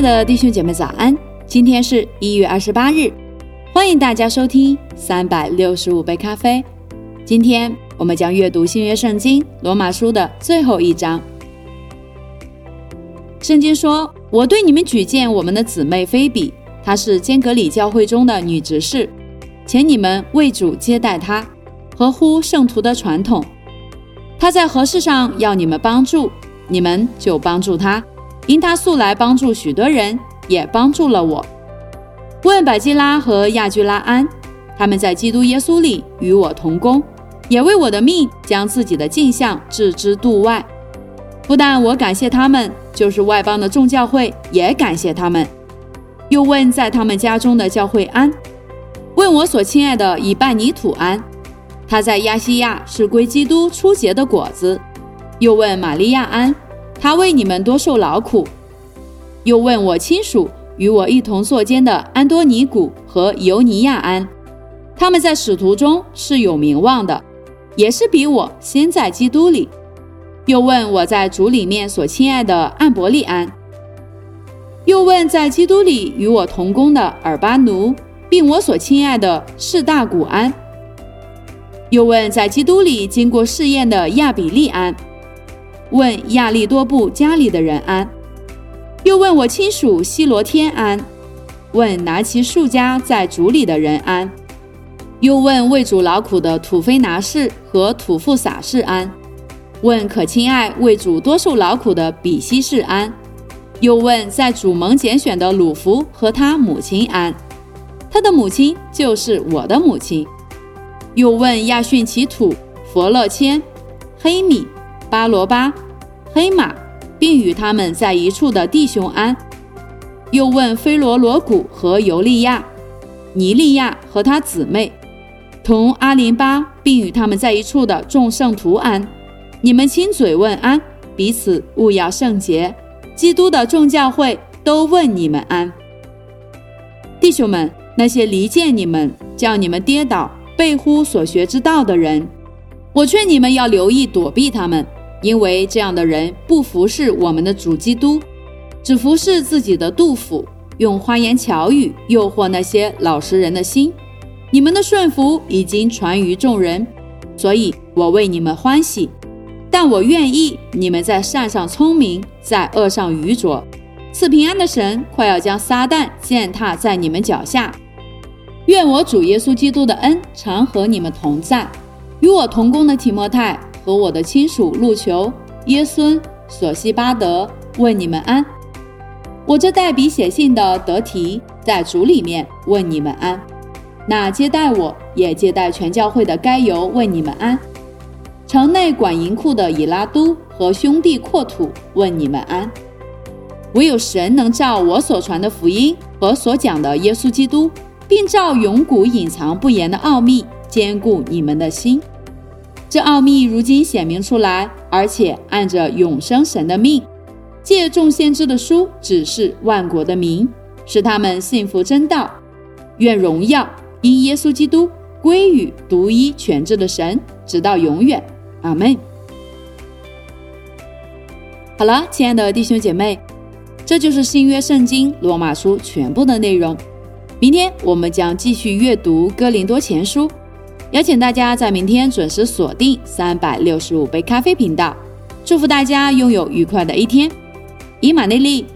爱的弟兄姐妹早安！今天是一月二十八日，欢迎大家收听三百六十五杯咖啡。今天我们将阅读新约圣经罗马书的最后一章。圣经说：“我对你们举荐我们的姊妹菲比，她是坚格里教会中的女执事，请你们为主接待她，合乎圣徒的传统。她在何事上要你们帮助，你们就帮助她。”因他素来帮助许多人，也帮助了我。问百基拉和亚居拉安，他们在基督耶稣里与我同工，也为我的命将自己的镜像置之度外。不但我感谢他们，就是外邦的众教会也感谢他们。又问在他们家中的教会安，问我所亲爱的以拜尼土安，他在亚细亚是归基督初结的果子。又问玛利亚安。他为你们多受劳苦，又问我亲属与我一同坐监的安多尼古和尤尼亚安，他们在使徒中是有名望的，也是比我先在基督里。又问我在主里面所亲爱的安伯利安，又问在基督里与我同工的尔巴奴，并我所亲爱的士大古安，又问在基督里经过试验的亚比利安。问亚利多布家里的人安，又问我亲属西罗天安，问拿其数家在主里的人安，又问为主劳苦的土非拿氏和土富撒氏安，问可亲爱为主多受劳苦的比西氏安，又问在主盟拣选的鲁弗和他母亲安，他的母亲就是我的母亲，又问亚逊其土佛勒谦黑米。巴罗巴、黑马，并与他们在一处的弟兄安。又问菲罗罗谷和尤利亚、尼利亚和他姊妹，同阿林巴，并与他们在一处的众圣徒安。你们亲嘴问安，彼此勿要圣洁。基督的众教会都问你们安。弟兄们，那些离间你们、叫你们跌倒、背乎所学之道的人，我劝你们要留意躲避他们。因为这样的人不服侍我们的主基督，只服侍自己的杜甫，用花言巧语诱惑那些老实人的心。你们的顺服已经传于众人，所以我为你们欢喜。但我愿意你们在善上聪明，在恶上愚拙。赐平安的神快要将撒旦践踏在你们脚下。愿我主耶稣基督的恩常和你们同在。与我同工的提摩太。和我的亲属路求、耶孙、索西巴德问你们安。我这代笔写信的德提在主里面问你们安。那接待我也接待全教会的该由问你们安。城内管银库的以拉都和兄弟阔土问你们安。唯有神能照我所传的福音和所讲的耶稣基督，并照永古隐藏不言的奥秘，坚固你们的心。这奥秘如今显明出来，而且按着永生神的命，借众先知的书指示万国的民，使他们信服真道。愿荣耀因耶稣基督归于独一全智的神，直到永远。阿门。好了，亲爱的弟兄姐妹，这就是新约圣经罗马书全部的内容。明天我们将继续阅读哥林多前书。邀请大家在明天准时锁定三百六十五杯咖啡频道，祝福大家拥有愉快的一天。以马内利。